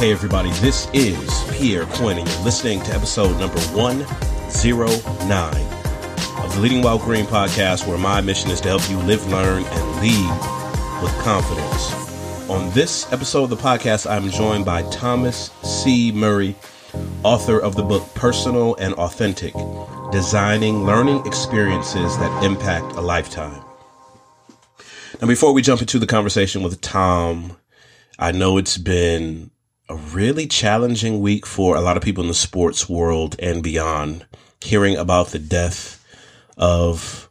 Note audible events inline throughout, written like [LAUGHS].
Hey, everybody, this is Pierre Quinn, and you're listening to episode number 109 of the Leading While Green podcast, where my mission is to help you live, learn, and lead with confidence. On this episode of the podcast, I'm joined by Thomas C. Murray, author of the book Personal and Authentic Designing Learning Experiences That Impact a Lifetime. Now, before we jump into the conversation with Tom, I know it's been a really challenging week for a lot of people in the sports world and beyond, hearing about the death of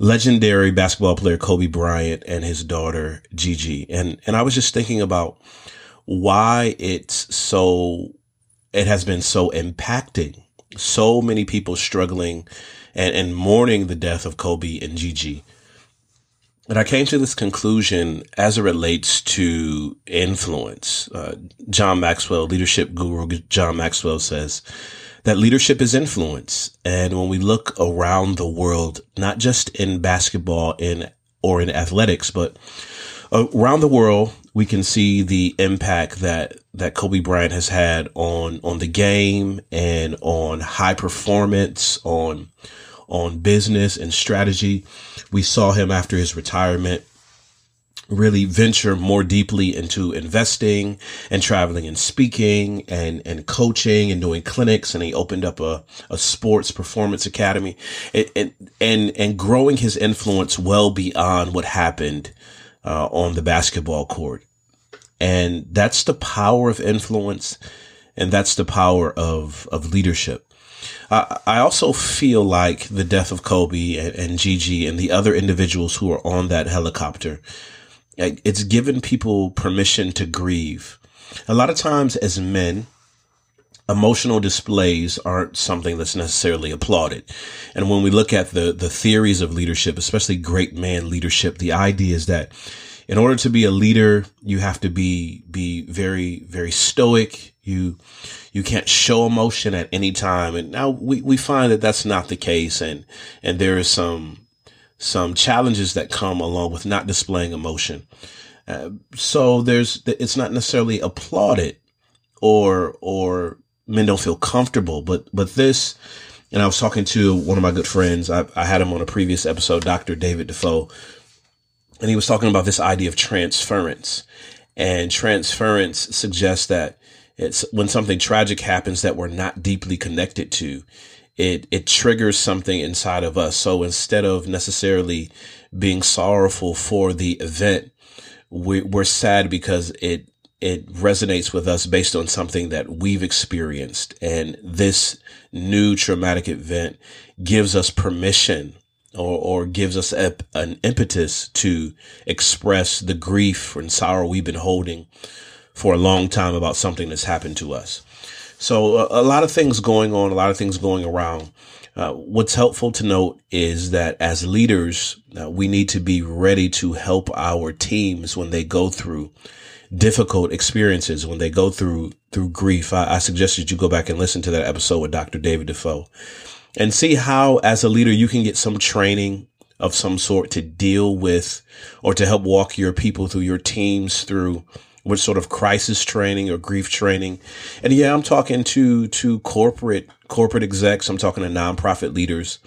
legendary basketball player Kobe Bryant and his daughter Gigi. And and I was just thinking about why it's so it has been so impacting. So many people struggling and, and mourning the death of Kobe and Gigi. And I came to this conclusion as it relates to influence. Uh, John Maxwell, leadership guru John Maxwell says that leadership is influence. And when we look around the world, not just in basketball in, or in athletics, but around the world, we can see the impact that, that Kobe Bryant has had on, on the game and on high performance, on, on business and strategy. We saw him after his retirement really venture more deeply into investing and traveling and speaking and, and coaching and doing clinics. And he opened up a, a sports performance academy and, and, and, growing his influence well beyond what happened uh, on the basketball court. And that's the power of influence. And that's the power of, of leadership. I also feel like the death of Kobe and, and Gigi and the other individuals who are on that helicopter, it's given people permission to grieve. A lot of times as men, emotional displays aren't something that's necessarily applauded. And when we look at the, the theories of leadership, especially great man leadership, the idea is that in order to be a leader, you have to be, be very, very stoic. You, you can't show emotion at any time. And now we, we find that that's not the case. And, and there is some, some challenges that come along with not displaying emotion. Uh, so there's, it's not necessarily applauded or, or men don't feel comfortable, but, but this, and I was talking to one of my good friends. I, I had him on a previous episode, Dr. David Defoe, and he was talking about this idea of transference. And transference suggests that it's when something tragic happens that we're not deeply connected to, it, it triggers something inside of us. So instead of necessarily being sorrowful for the event, we, we're sad because it, it resonates with us based on something that we've experienced. And this new traumatic event gives us permission or, or gives us an impetus to express the grief and sorrow we've been holding for a long time about something that's happened to us. So a, a lot of things going on, a lot of things going around. Uh, what's helpful to note is that as leaders, uh, we need to be ready to help our teams when they go through difficult experiences, when they go through through grief. I, I suggest that you go back and listen to that episode with Dr. David Defoe and see how, as a leader, you can get some training of some sort to deal with or to help walk your people through your teams through what sort of crisis training or grief training. And yeah, I'm talking to, to corporate, corporate execs. I'm talking to nonprofit leaders.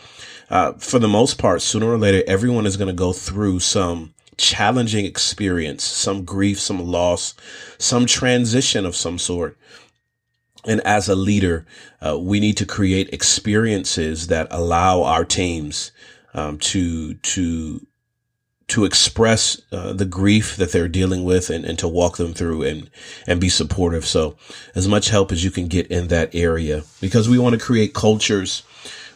Uh, for the most part, sooner or later, everyone is going to go through some challenging experience, some grief, some loss, some transition of some sort. And as a leader, uh, we need to create experiences that allow our teams um, to to to express uh, the grief that they're dealing with and, and to walk them through and and be supportive. So as much help as you can get in that area because we want to create cultures.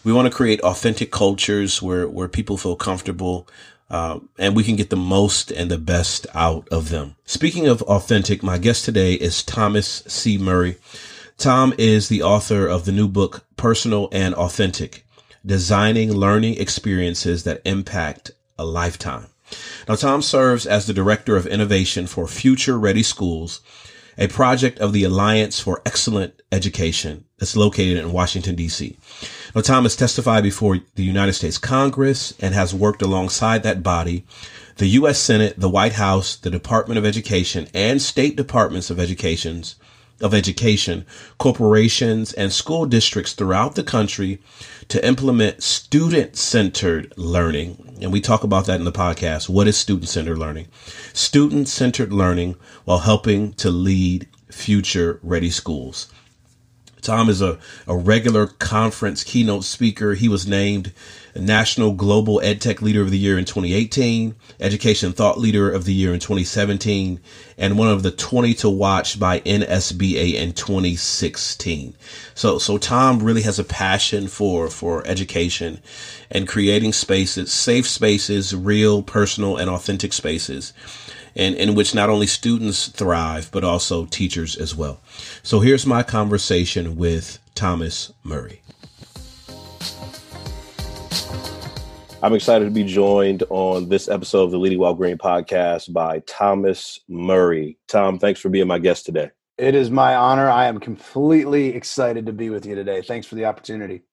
We want to create authentic cultures where where people feel comfortable. Uh, and we can get the most and the best out of them. Speaking of authentic, my guest today is Thomas C. Murray. Tom is the author of the new book, Personal and Authentic, Designing Learning Experiences That Impact a Lifetime. Now, Tom serves as the Director of Innovation for Future Ready Schools, a project of the Alliance for Excellent Education that's located in Washington, D.C. Now, Tom has testified before the United States Congress and has worked alongside that body, the U.S. Senate, the White House, the Department of Education, and state departments of educations of Education, corporations, and school districts throughout the country to implement student centered learning. And we talk about that in the podcast. What is student centered learning? Student centered learning while helping to lead future ready schools. Tom is a, a regular conference keynote speaker. He was named National Global EdTech Leader of the Year in 2018, Education Thought Leader of the Year in 2017, and one of the 20 to watch by NSBA in 2016. So, so Tom really has a passion for, for education and creating spaces, safe spaces, real, personal, and authentic spaces and in which not only students thrive, but also teachers as well. So here's my conversation with Thomas Murray. I'm excited to be joined on this episode of the Leading While Green podcast by Thomas Murray. Tom, thanks for being my guest today. It is my honor. I am completely excited to be with you today. Thanks for the opportunity.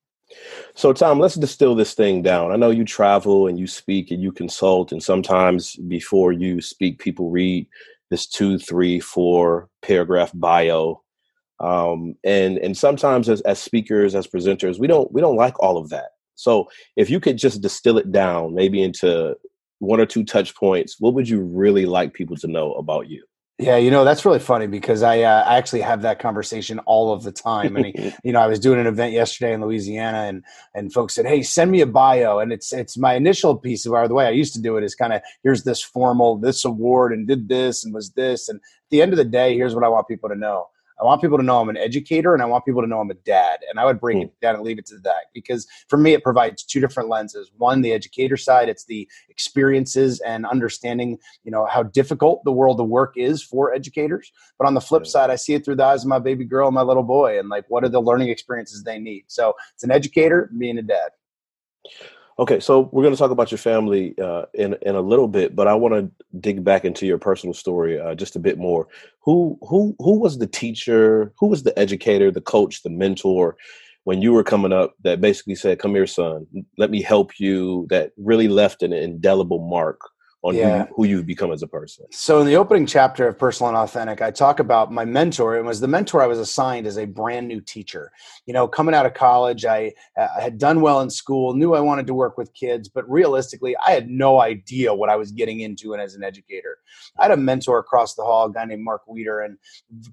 So, Tom, let's distill this thing down. I know you travel and you speak and you consult, and sometimes before you speak, people read this two, three, four paragraph bio. Um, and and sometimes as, as speakers, as presenters, we don't we don't like all of that. So if you could just distill it down, maybe into one or two touch points, what would you really like people to know about you? Yeah, you know that's really funny because I uh, I actually have that conversation all of the time. And he, [LAUGHS] you know, I was doing an event yesterday in Louisiana, and and folks said, "Hey, send me a bio." And it's it's my initial piece of our the way I used to do it is kind of here's this formal this award and did this and was this, and at the end of the day, here's what I want people to know. I want people to know I'm an educator and I want people to know I'm a dad. And I would bring mm. it down and leave it to that because for me, it provides two different lenses. One, the educator side, it's the experiences and understanding, you know, how difficult the world of work is for educators. But on the flip side, I see it through the eyes of my baby girl and my little boy and like, what are the learning experiences they need? So it's an educator being a dad. Okay, so we're going to talk about your family uh, in in a little bit, but I want to dig back into your personal story uh, just a bit more. Who who who was the teacher? Who was the educator, the coach, the mentor when you were coming up that basically said, "Come here, son, let me help you." That really left an indelible mark on yeah. who, who you've become as a person. So in the opening chapter of Personal and Authentic, I talk about my mentor. It was the mentor I was assigned as a brand new teacher. You know, coming out of college, I, I had done well in school, knew I wanted to work with kids, but realistically, I had no idea what I was getting into and as an educator. I had a mentor across the hall, a guy named Mark Weeder, and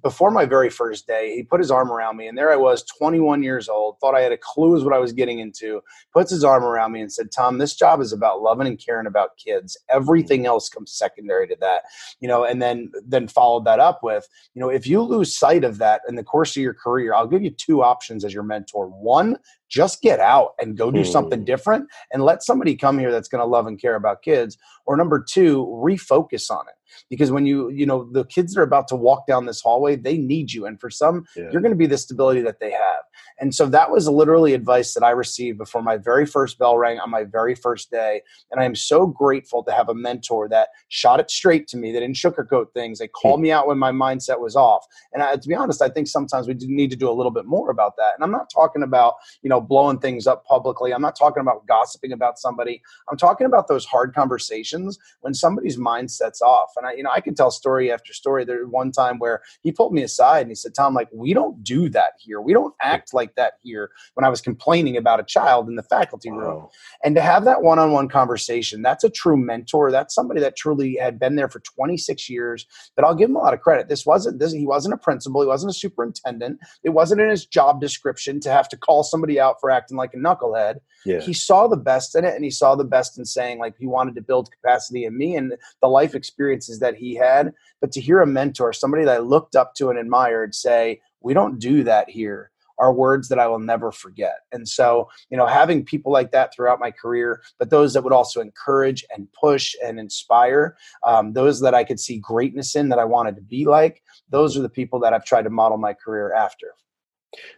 before my very first day, he put his arm around me, and there I was, 21 years old, thought I had a clue as what I was getting into, puts his arm around me and said, Tom, this job is about loving and caring about kids. Every everything else comes secondary to that you know and then then followed that up with you know if you lose sight of that in the course of your career i'll give you two options as your mentor. One just get out and go do something hmm. different and let somebody come here that's going to love and care about kids. Or number two refocus on it. Because when you you know the kids that are about to walk down this hallway they need you. And for some yeah. you're going to be the stability that they have. And so that was literally advice that i received before my very first bell rang on my very first day. And i am so grateful to have a mentor that shot it straight to me. That didn't sugarcoat things. They called me out when my mindset was off. And I, to be honest i think sometimes we need to do a little bit more about that. And i'm not talking about you know blowing things up publicly i'm not talking about gossiping about somebody i'm talking about those hard conversations when somebody's mindset's off and I, you know, I can tell story after story. There one time where he pulled me aside and he said, Tom, like, we don't do that here. We don't act like that here when I was complaining about a child in the faculty wow. room. And to have that one on one conversation, that's a true mentor. That's somebody that truly had been there for 26 years. But I'll give him a lot of credit. This wasn't this, he wasn't a principal, he wasn't a superintendent. It wasn't in his job description to have to call somebody out for acting like a knucklehead. Yeah. He saw the best in it and he saw the best in saying like he wanted to build capacity in me and the life experiences that he had. But to hear a mentor, somebody that I looked up to and admired say, we don't do that here are words that I will never forget. And so, you know, having people like that throughout my career, but those that would also encourage and push and inspire, um, those that I could see greatness in that I wanted to be like, those are the people that I've tried to model my career after.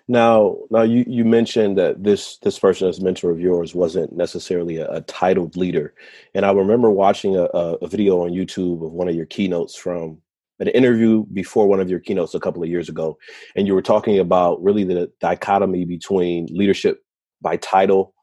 Now, now you, you mentioned that this this person as mentor of yours wasn't necessarily a, a titled leader, and I remember watching a, a, video on YouTube of one of your keynotes from an interview before one of your keynotes a couple of years ago, and you were talking about really the dichotomy between leadership by title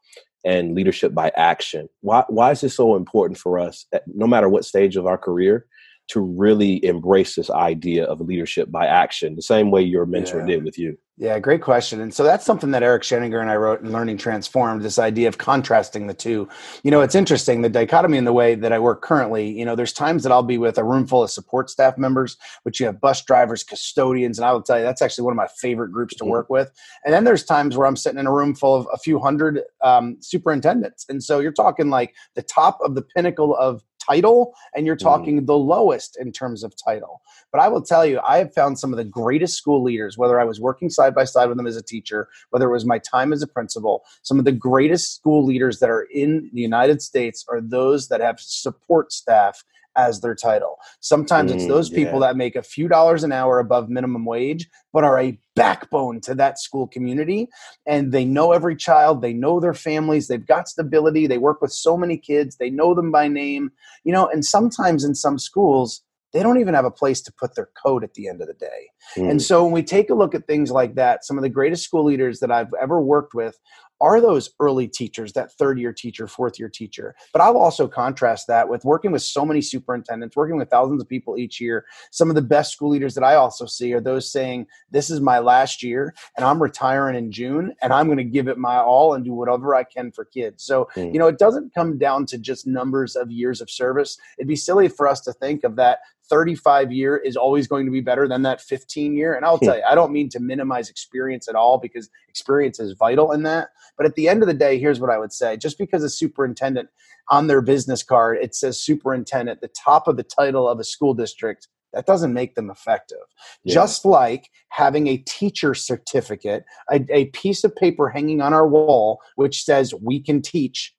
and leadership by action. Why why is this so important for us, no matter what stage of our career, to really embrace this idea of leadership by action, the same way your mentor yeah. did with you? Yeah, great question. And so that's something that Eric Sheninger and I wrote in Learning Transformed this idea of contrasting the two. You know, it's interesting the dichotomy in the way that I work currently. You know, there's times that I'll be with a room full of support staff members, which you have bus drivers, custodians, and I will tell you that's actually one of my favorite groups to mm-hmm. work with. And then there's times where I'm sitting in a room full of a few hundred um, superintendents. And so you're talking like the top of the pinnacle of title and you're mm. talking mm. the lowest in terms of title. But I will tell you, I have found some of the greatest school leaders, whether I was working side by side with them as a teacher, whether it was my time as a principal, some of the greatest school leaders that are in the United States are those that have support staff as their title. Sometimes mm, it's those people that make a few dollars an hour above minimum wage, but are a backbone to that school community. And they know every child, they know their families, they've got stability, they work with so many kids, they know them by name, you know, and sometimes in some schools, they don't even have a place to put their coat at the end of the day. Mm. And so when we take a look at things like that, some of the greatest school leaders that I've ever worked with are those early teachers, that third year teacher, fourth year teacher. But I'll also contrast that with working with so many superintendents, working with thousands of people each year. Some of the best school leaders that I also see are those saying, This is my last year and I'm retiring in June and I'm going to give it my all and do whatever I can for kids. So, mm. you know, it doesn't come down to just numbers of years of service. It'd be silly for us to think of that 35 year is always going to be better than that 15 year. And I'll hmm. tell you, I don't mean to minimize experience at all because experience is vital in that. But at the end of the day, here's what I would say just because a superintendent on their business card, it says superintendent, the top of the title of a school district, that doesn't make them effective. Yeah. Just like having a teacher certificate, a, a piece of paper hanging on our wall which says we can teach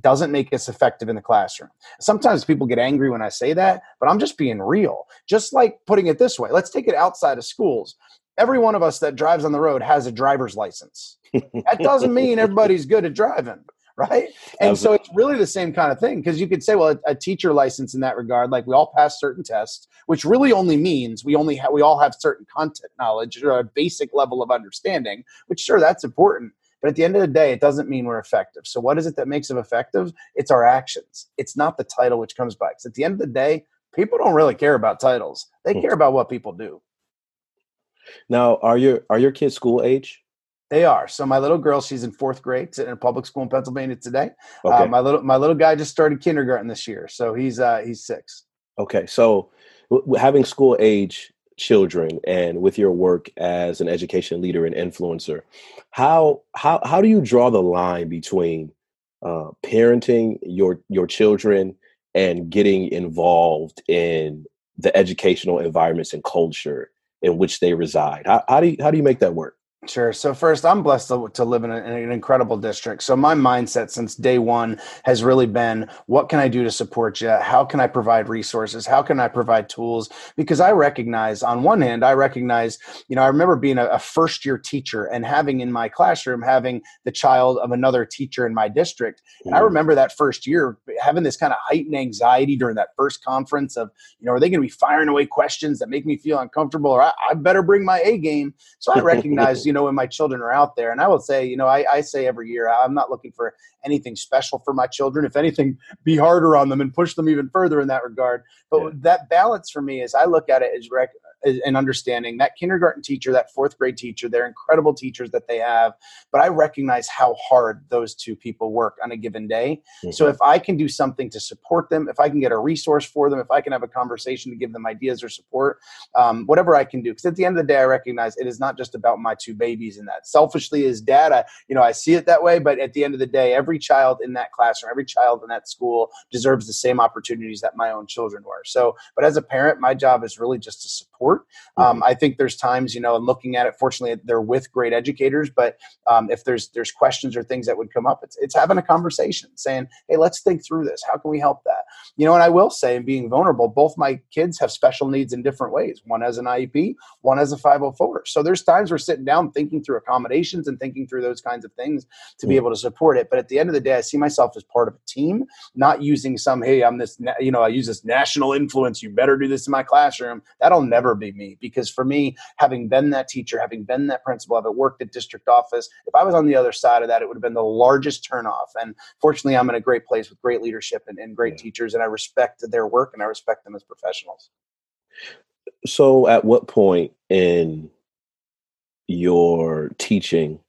doesn't make us effective in the classroom. Sometimes people get angry when I say that, but I'm just being real. Just like putting it this way, let's take it outside of schools. Every one of us that drives on the road has a driver's license. that doesn't mean everybody's good at driving, right? And so it's really the same kind of thing because you could say, well, a, a, teacher license in that regard, like we all pass certain tests, which really only means we only have we all have certain content knowledge or a basic level of understanding. Which sure, that's important. But at the end of the day, it doesn't mean we're effective. So, what is it that makes them effective? It's our actions. It's not the title which comes by. Because at the end of the day, people don't really care about titles. They hmm. care about what people do. Now, are your are your kids school age? They are. So my little girl, she's in fourth grade in a public school in Pennsylvania today. Uh, okay. Uh, my little my little guy just started kindergarten this year, so he's uh, he's six. Okay, so w- having school age children and with your work as an education leader and influencer how how how do you draw the line between uh, parenting your your children and getting involved in the educational environments and culture in which they reside. How, how do you how do you make that work Sure. So first, I'm blessed to, to live in, a, in, an incredible district. So my mindset since day one has really been, what can I do to support you? How can I provide resources? How can I provide tools? Because I recognize, on one hand, I recognize, you know, I remember being a, a first year teacher and having in my classroom having the child of another teacher in my district. And I mm. remember that first year having this kind of heightened anxiety during that first conference of, you know, are they going to be firing away questions that make me feel uncomfortable, or I, I better bring my A game? So I [LAUGHS] recognize, you know know, when my children are out there. And I will say, you know, I, I say every year, I'm not looking for anything special for my children. If anything, be harder on them and push them even further in that regard. But yeah. that balance for me is I look at it as rec- and understanding that kindergarten teacher, that fourth grade teacher, they're incredible teachers that they have. But I recognize how hard those two people work on a given day. Mm-hmm. So if I can do something to support them, if I can get a resource for them, if I can have a conversation to give them ideas or support, um, whatever I can do. Because at the end of the day, I recognize it is not just about my two babies and that. Selfishly, as dad, I you know I see it that way. But at the end of the day, every child in that classroom, every child in that school deserves the same opportunities that my own children were. So, but as a parent, my job is really just to support support. Um, mm-hmm. I think there's times, you know, and looking at it, fortunately, they're with great educators. But um, if there's there's questions or things that would come up, it's it's having a conversation, saying, "Hey, let's think through this. How can we help that?" You know, and I will say, and being vulnerable, both my kids have special needs in different ways. One has an IEP, one has a 504. So there's times we're sitting down thinking through accommodations and thinking through those kinds of things to be mm. able to support it. But at the end of the day, I see myself as part of a team, not using some, "Hey, I'm this," you know, I use this national influence. You better do this in my classroom. That'll never be me because for me, having been that teacher, having been that principal, having worked at district office, if I was on the other side of that, it would have been the largest turnoff. And fortunately, I'm in a great place with great leadership and, and great yeah. teachers and I respect their work and I respect them as professionals. So, at what point in your teaching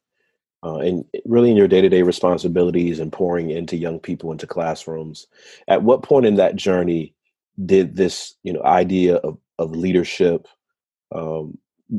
uh, and really in your day-to-day responsibilities and pouring into young people into classrooms at what point in that journey did this you know idea of, of leadership um,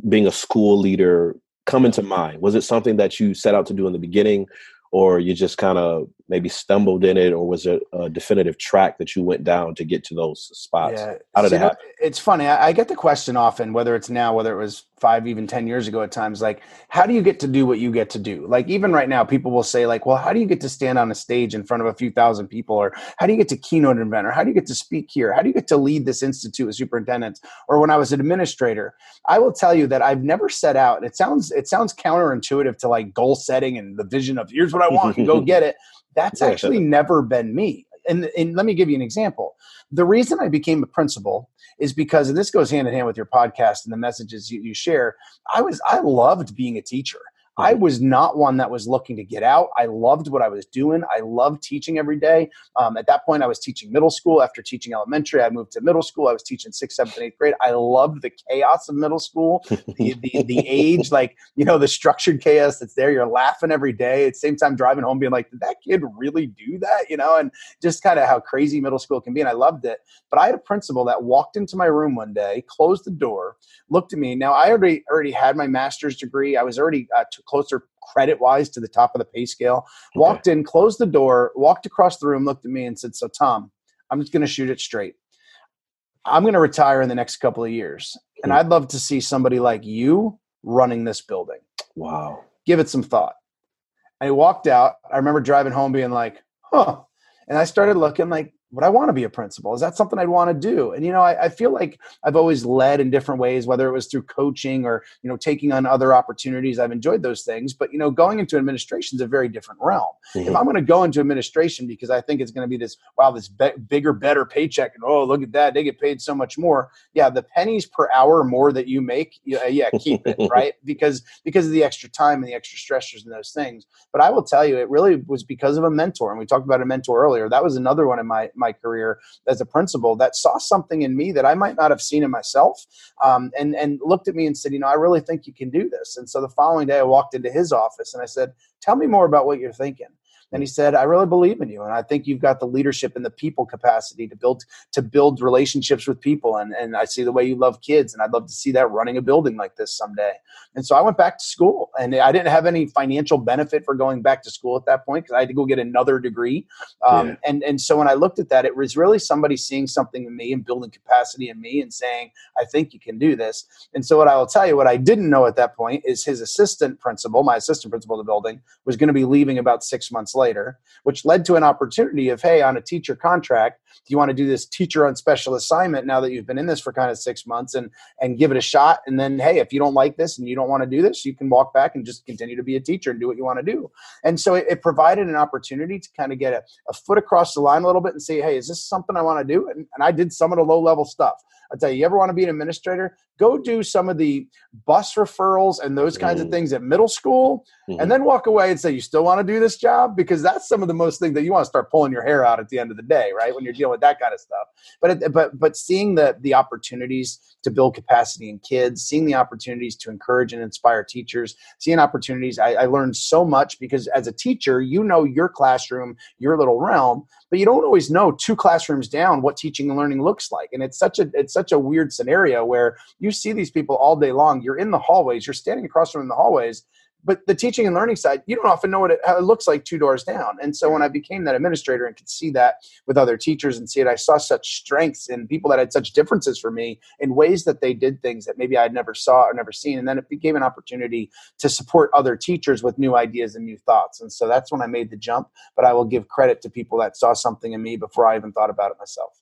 being a school leader come into mind was it something that you set out to do in the beginning or you just kind of maybe stumbled in it, or was it a definitive track that you went down to get to those spots? Yeah. How did it happen? It's funny. I, I, get the question often, whether it's now, whether it was five, even 10 years ago at times, like, how do you get to do what you get to do? Like, even right now, people will say, like, well, how do you get to stand on a stage in front of a few thousand people? Or how do you get to keynote event? Or how do you get to speak here? How do you get to lead this institute of superintendents? Or when I was an administrator, I will tell you that I've never set out, it sounds, it sounds counterintuitive to like goal setting and the vision of here's what I want and go [LAUGHS] get it. That's actually never been me. And, and let me give you an example. The reason I became a principal is because, and this goes hand in hand with your podcast and the messages you, you share. I was I loved being a teacher. I was not one that was looking to get out. I loved what I was doing. I loved teaching every day. Um, at that point, I was teaching middle school. After teaching elementary, I moved to middle school. I was teaching sixth, seventh, and eighth grade. I loved the chaos of middle school, the, [LAUGHS] the, the age, like, you know, the structured chaos that's there. You're laughing every day. At the same time, driving home, being like, did that kid really do that? You know, and just kind of how crazy middle school can be. And I loved it. But I had a principal that walked into my room one day, closed the door, looked at me. Now, I already already had my master's degree. I was already uh, closer credit wise to the top of the pay scale. Okay. Walked in, closed the door, walked across the room, looked at me, and said, So, Tom, I'm just going to shoot it straight. I'm going to retire in the next couple of years. And hmm. I'd love to see somebody like you running this building. Wow. Give it some thought. And he walked out. I remember driving home being like, huh. And I started looking like, would I want to be a principal? Is that something I'd want to do? And you know, I, I, feel like I've always led in different ways, whether it was through coaching or you know taking on other opportunities. I've enjoyed those things, but you know, going into administration is a very different realm. Mm-hmm. If I'm going to go into administration because I think it's going to be this wow, this be- bigger, better paycheck, and oh, look at that, they get paid so much more. Yeah, the pennies per hour more that you make, yeah, yeah keep it [LAUGHS] right because because of the extra time and the extra stressors and those things. But I will tell you, it really was because of a mentor, and we talked about a mentor earlier. That was another one of my my career as a principal that saw something in me that I might not have seen in myself, um, and and looked at me and said, you know, I really think you can do this. And so the following day, I walked into his office and I said, tell me more about what you're thinking. And he said, I really believe in you. And I think you've got the leadership and the people capacity to build to build relationships with people. And, and I see the way you love kids. And I'd love to see that running a building like this someday. And so I went back to school and I didn't have any financial benefit for going back to school at that point because I had to go get another degree. Um, yeah. and, and so when I looked at that, it was really somebody seeing something in me and building capacity in me and saying, I think you can do this. And so what I will tell you, what I didn't know at that point is his assistant principal, my assistant principal of the building, was going to be leaving about six months later, which led to an opportunity of, hey, on a teacher contract, do you want to do this teacher on special assignment now that you've been in this for kind of six months and and give it a shot? And then, hey, if you don't like this and you don't want to do this, you can walk back and just continue to be a teacher and do what you want to do. And so it, it provided an opportunity to kind of get a, a, foot across the line a little bit and say, hey, is this something I want to do? And, and I did some of the low level stuff. I tell you, you ever want to be an administrator? Go do some of the bus referrals and those kinds mm. of things at middle school, mm-hmm. and then walk away and say, "You still want to do this job?" Because that's some of the most things that you want to start pulling your hair out at the end of the day, right? When you're dealing with that kind of stuff. But but but seeing the the opportunities to build capacity in kids, seeing the opportunities to encourage and inspire teachers, seeing opportunities. I, I learned so much because as a teacher, you know your classroom, your little realm, but you don't always know two classrooms down what teaching and learning looks like. And it's such a it's such a weird scenario where you see these people all day long. You're in the hallways, you're standing across from them in the hallways, but the teaching and learning side you don't often know what it, it looks like two doors down. And so when i became that administrator and could see that with other teachers and see it i saw such strengths in people that had such differences for me in ways that they did things that maybe i had never saw or never seen. And then it became an opportunity to support other teachers with new ideas and new thoughts. And so that's when i made the jump. But i will give credit to people that saw something in me before i even thought about it myself.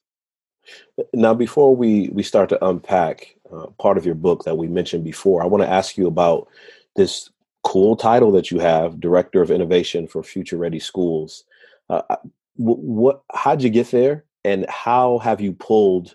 Now before we we start to unpack uh, part of your book that we mentioned before i want to ask you about this cool title that you have, Director of Innovation for Future Ready Schools. Uh, uh what, what? How'd you get there, and how have you pulled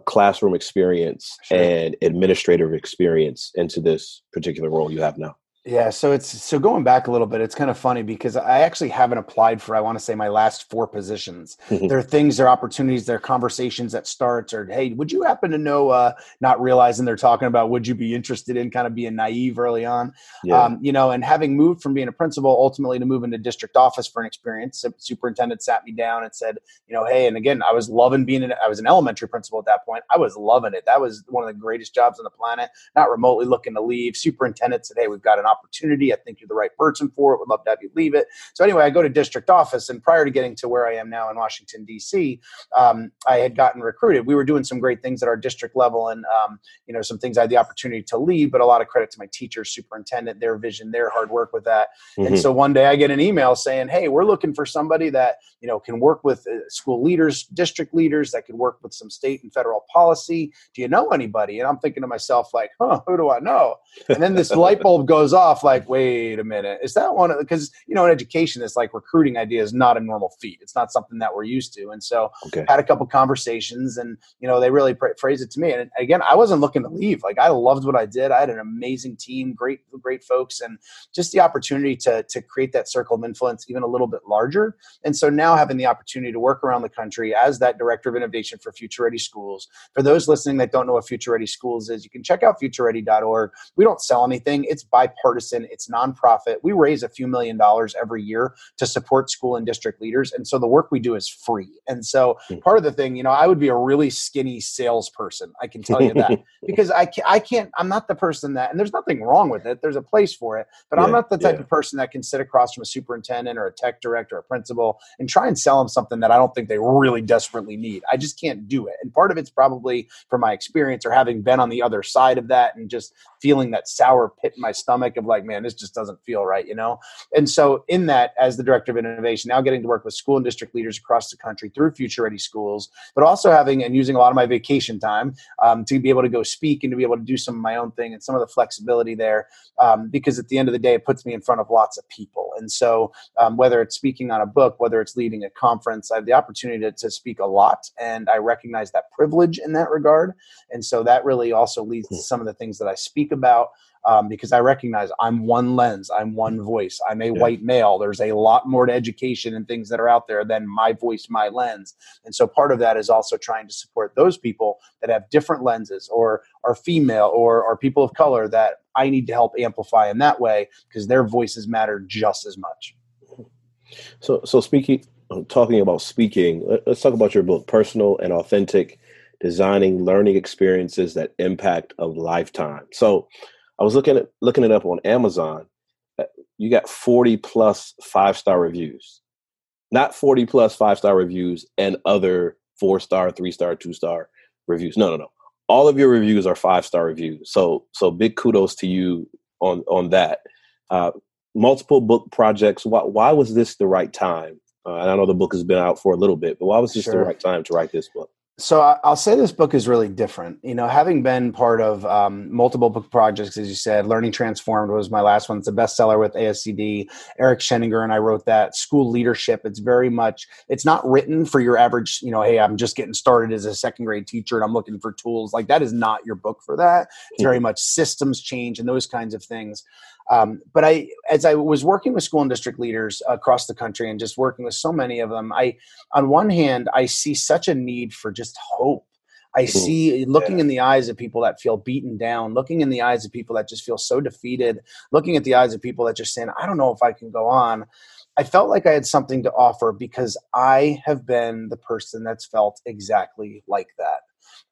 classroom experience sure. and administrative experience into this particular role you have now? Yeah, so it's so going back a little bit, it's kind of funny because I actually haven't applied for I want to say my last four positions. Mm-hmm. There are things, there are opportunities, there are conversations that start or hey, would you happen to know uh not realizing they're talking about would you be interested in kind of being naive early on? Yeah. Um, you know, and having moved from being a principal ultimately to move into district office for an experience, superintendent sat me down and said, you know, hey, and again, I was loving being an I was an elementary principal at that point. I was loving it. That was one of the greatest jobs on the planet, not remotely looking to leave. Superintendent said, Hey, we've got an opportunity. I think you're the right person for it. Would love to have you leave it. So anyway, I go to district office, and prior to getting to where I am now in Washington D.C., um, I had gotten recruited. We were doing some great things at our district level, and um, you know some things I had the opportunity to lead. But a lot of credit to my teachers, superintendent, their vision, their hard work with that. Mm-hmm. And so one day I get an email saying, "Hey, we're looking for somebody that you know can work with uh, school leaders, district leaders, that can work with some state and federal policy. Do you know anybody?" And I'm thinking to myself, like, "Huh, who do I know?" And then this light bulb goes off, like, wait a minute, is that one of because you know in education, it's like recruiting idea is not a normal feat. It's not something that we're used to. And so okay. had a couple conversations, and you know they really pra- phrased it to me. And again, I wasn't looking to leave. Like I loved what I did. I had an amazing team, great great folks, and just the opportunity to to create that circle of influence even a little bit larger. And so now having the opportunity to work around the country as that director of innovation for Future Ready Schools. For those listening that don't know what Future Ready Schools is, you can check out futureready.org. We don't sell anything. It's bipartisan. It's nonprofit. We raise a few million dollars every year to support school and district leaders. And so the work we do is free. And so hmm. part of the thing, you know, I would be a really skinny salesperson. I can tell you that [LAUGHS] because I can't, I can't, I'm not the person that, and there's nothing wrong with it. There's a place for it, but yeah, I'm not the type yeah. of person that can sit across from a superintendent or a tech director or a principal and try and sell them something that I don't think they really desperately need. I just can't do it. And part of it's probably from my experience or having been on the other side of that and just feeling that sour pit in my stomach of like, man, this just doesn't feel right, you know? And so, in that, as the director of innovation, now getting to work with school and district leaders across the country through Future Ready Schools, but also having and using a lot of my vacation time um, to be able to go speak and to be able to do some of my own thing and some of the flexibility there, um, because at the end of the day, it puts me in front of lots of people. And so, um, whether it's speaking on a book, whether it's leading a conference, I have the opportunity to, to speak a lot, and I recognize that privilege in that regard. And so, that really also leads to hmm. some of the things that I speak about um, because I recognize I'm one lens, I'm one voice, I'm a yeah. white male. There's a lot more to education and things that are out there than my voice, my lens. And so part of that is also trying to support those people that have different lenses or are female or are people of color that I need to help amplify in that way because their voices matter just as much. So, so speaking, talking about speaking, let's talk about your book, Personal and Authentic Designing Learning Experiences That Impact a Lifetime. So, I was looking at looking it up on Amazon. Uh, you got 40 plus five star reviews, not 40 plus five star reviews and other four star, three star, two star reviews. No, no, no. All of your reviews are five star reviews. So, so big kudos to you on on that. Uh, multiple book projects. Why, why was this the right time? Uh, and I know the book has been out for a little bit, but why was this sure. the right time to write this book? So I'll say this book is really different. You know, having been part of um, multiple book projects, as you said, Learning Transformed was my last one. It's a bestseller with ASCD. Eric Sheninger and I wrote that. School leadership. It's very much. It's not written for your average. You know, hey, I'm just getting started as a second grade teacher and I'm looking for tools. Like that is not your book for that. It's very much systems change and those kinds of things. Um, but I, as I was working with school and district leaders across the country and just working with so many of them, I, on one hand, I see such a need for just hope. I mm-hmm. see looking yeah. in the eyes of people that feel beaten down, looking in the eyes of people that just feel so defeated, looking at the eyes of people that just saying, I don't know if I can go on. I felt like I had something to offer because I have been the person that's felt exactly like that.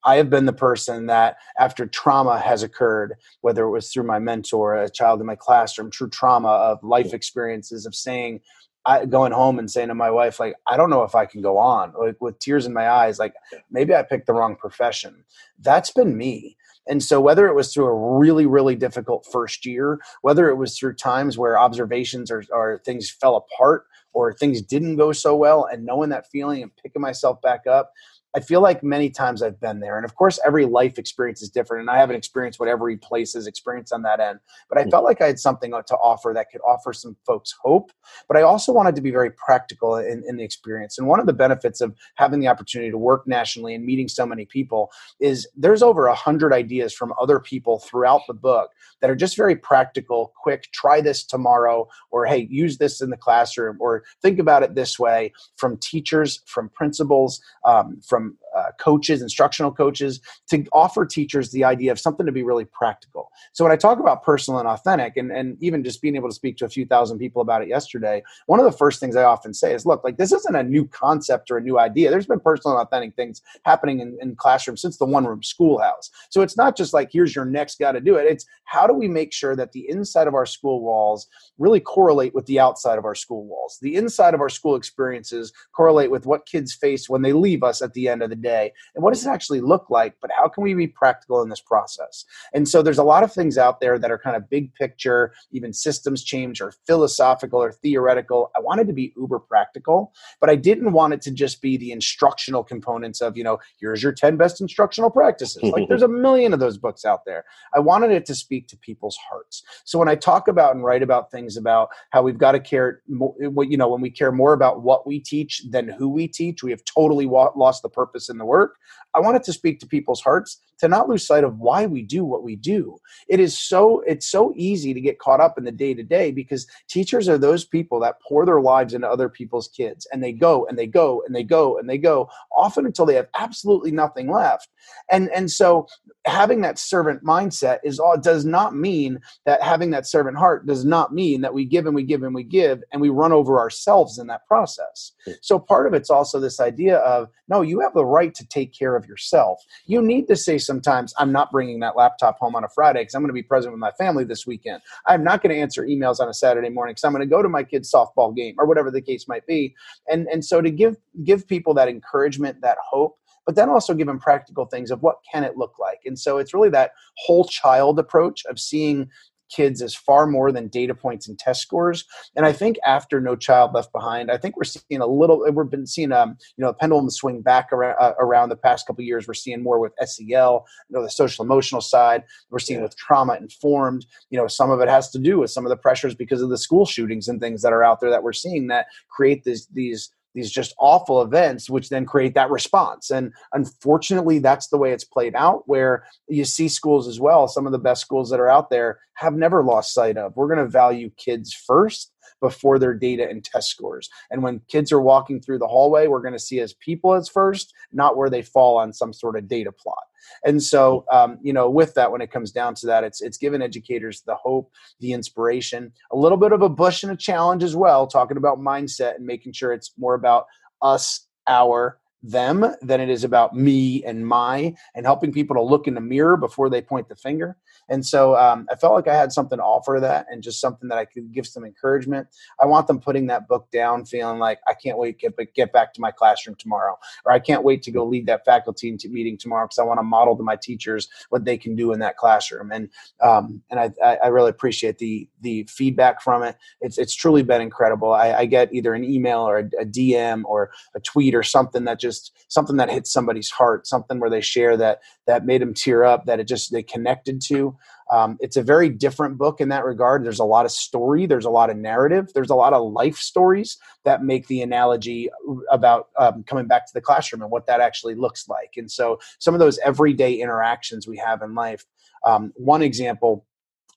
I have been the person that, after trauma has occurred, whether it was through my mentor, a child in my classroom, true trauma of life experiences, of saying, I, going home and saying to my wife, like, I don't know if I can go on, like with tears in my eyes, like maybe I picked the wrong profession. That's been me. And so, whether it was through a really, really difficult first year, whether it was through times where observations or, or things fell apart or things didn't go so well, and knowing that feeling and picking myself back up, I feel like many times I've been there. And of course, every life experience is different. And I haven't experienced what every place has experienced on that end. But I mm. felt like I had something to offer that could offer some folks hope. But I also wanted to be very practical in, in the experience. And one of the benefits of having the opportunity to work nationally and meeting so many people is there's over a hundred ideas from other people throughout the book that are just very practical, quick, try this tomorrow, or hey, use this in the classroom, or think about it this way from teachers, from principals, um, from um, uh, coaches, instructional coaches, to offer teachers the idea of something to be really practical. So when I talk about personal and authentic, and, and even just being able to speak to a few thousand people about it yesterday, one of the first things I often say is, look, like this isn't a new concept or a new idea. There's been personal and authentic things happening in, in classrooms since the one room schoolhouse. So it's not just like, here's your next got to do it. It's how do we make sure that the inside of our school walls really correlate with the outside of our school walls? The inside of our school experiences correlate with what kids face when they leave us at the end of the day. And what does it actually look like? But how can we be practical in this process? And so there's a lot of things out there that are kind of big picture, even systems change or philosophical or theoretical. I wanted to be uber practical, but I didn't want it to just be the instructional components of, you know, here's your 10 best instructional practices. like there's a [LAUGHS] million of those books out there. I wanted it to speak to people's hearts. So when I talk about and write about things about how we've got to care, more you know, when we care more about what we teach than who we teach, we have totally lost the purpose in the work. I wanted to speak to people's hearts to not lose sight of why we do what we do. It is so it's so easy to get caught up in the day to day because teachers are those people that pour their lives into other people's kids and they go and they go and they go and they go often until they have absolutely nothing left. And and so having that servant mindset is all does not mean that having that servant heart does not mean that we give and we give and we give and we run over ourselves in that process. Hmm. So part of it's also this idea of no, you have the right to take care of yourself. You need to say sometimes I'm not bringing that laptop home on a Friday because I'm going to be present with my family this weekend. I'm not going to answer emails on a Saturday morning because I'm going to go to my kid's softball game or whatever the case might be. And and so to give give people that encouragement, that hope, but then also give them practical things of what can it look like. And so it's really that whole child approach of seeing kids as far more than data points and test scores. And I think after No Child Left Behind, I think we're seeing a little. We've been seeing um you know a pendulum swing back around, uh, around the past couple years. We're seeing more with SEL, you know, the social emotional side. We're seeing yeah. with trauma informed. You know, some of it has to do with some of the pressures because of the school shootings and things that are out there that we're seeing that create these these these just awful events which then create that response. And unfortunately that's the way it's played out where you see schools as well some of the best schools that are out there have never lost sight of we're going to value kids first before their data and test scores. And when kids are walking through the hallway we're going to see as people as first not where they fall on some sort of data plot and so, um, you know, with that, when it comes down to that, it's it's given educators the hope, the inspiration, a little bit of a push and a challenge as well, talking about mindset and making sure it's more about us, our, them than it is about me and my, and helping people to look in the mirror before they point the finger. And so um, I felt like I had something to offer that and just something that I could give some encouragement. I want them putting that book down, feeling like I can't wait to get, get back to my classroom tomorrow, or I can't wait to go lead that faculty meeting tomorrow because I want to model to my teachers what they can do in that classroom. And um, and I, I really appreciate the the feedback from it. It's it's truly been incredible. I, I get either an email or a, a DM or a tweet or something that just something that hits somebody's heart, something where they share that that made them tear up, that it just they connected to. Um, it's a very different book in that regard. There's a lot of story, there's a lot of narrative, there's a lot of life stories that make the analogy about um, coming back to the classroom and what that actually looks like. And so, some of those everyday interactions we have in life. Um, one example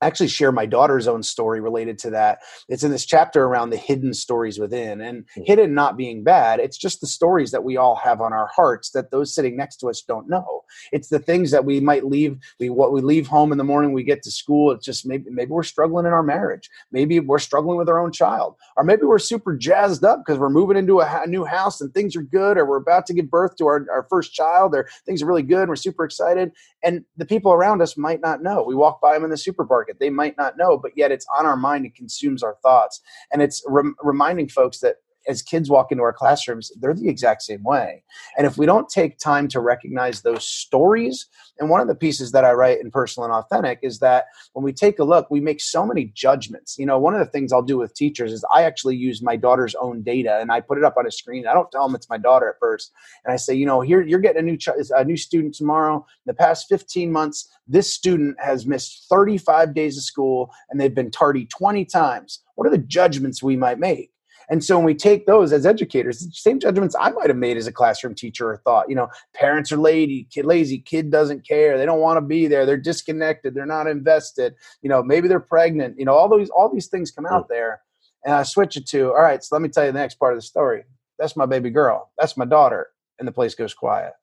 actually share my daughter's own story related to that. It's in this chapter around the hidden stories within, and mm-hmm. hidden not being bad. It's just the stories that we all have on our hearts that those sitting next to us don't know. It's the things that we might leave. We what we leave home in the morning, we get to school. It's just maybe maybe we're struggling in our marriage. Maybe we're struggling with our own child, or maybe we're super jazzed up because we're moving into a, a new house and things are good, or we're about to give birth to our, our first child, or things are really good. and We're super excited, and the people around us might not know. We walk by them in the supermarket they might not know, but yet it's on our mind and consumes our thoughts. And it's rem- reminding folks that as kids walk into our classrooms, they're the exact same way. And if we don't take time to recognize those stories, and one of the pieces that I write in Personal and Authentic is that when we take a look, we make so many judgments. You know, one of the things I'll do with teachers is I actually use my daughter's own data and I put it up on a screen. I don't tell them it's my daughter at first. And I say, you know, here you're getting a new ch- a new student tomorrow. In the past 15 months, this student has missed 35 days of school and they've been tardy 20 times. What are the judgments we might make? And so when we take those as educators, the same judgments I might have made as a classroom teacher or thought, you know, parents are lazy, kid lazy, kid doesn't care, they don't want to be there, they're disconnected, they're not invested, you know, maybe they're pregnant, you know, all these all these things come out there. And I switch it to, all right, so let me tell you the next part of the story. That's my baby girl. That's my daughter. And the place goes quiet.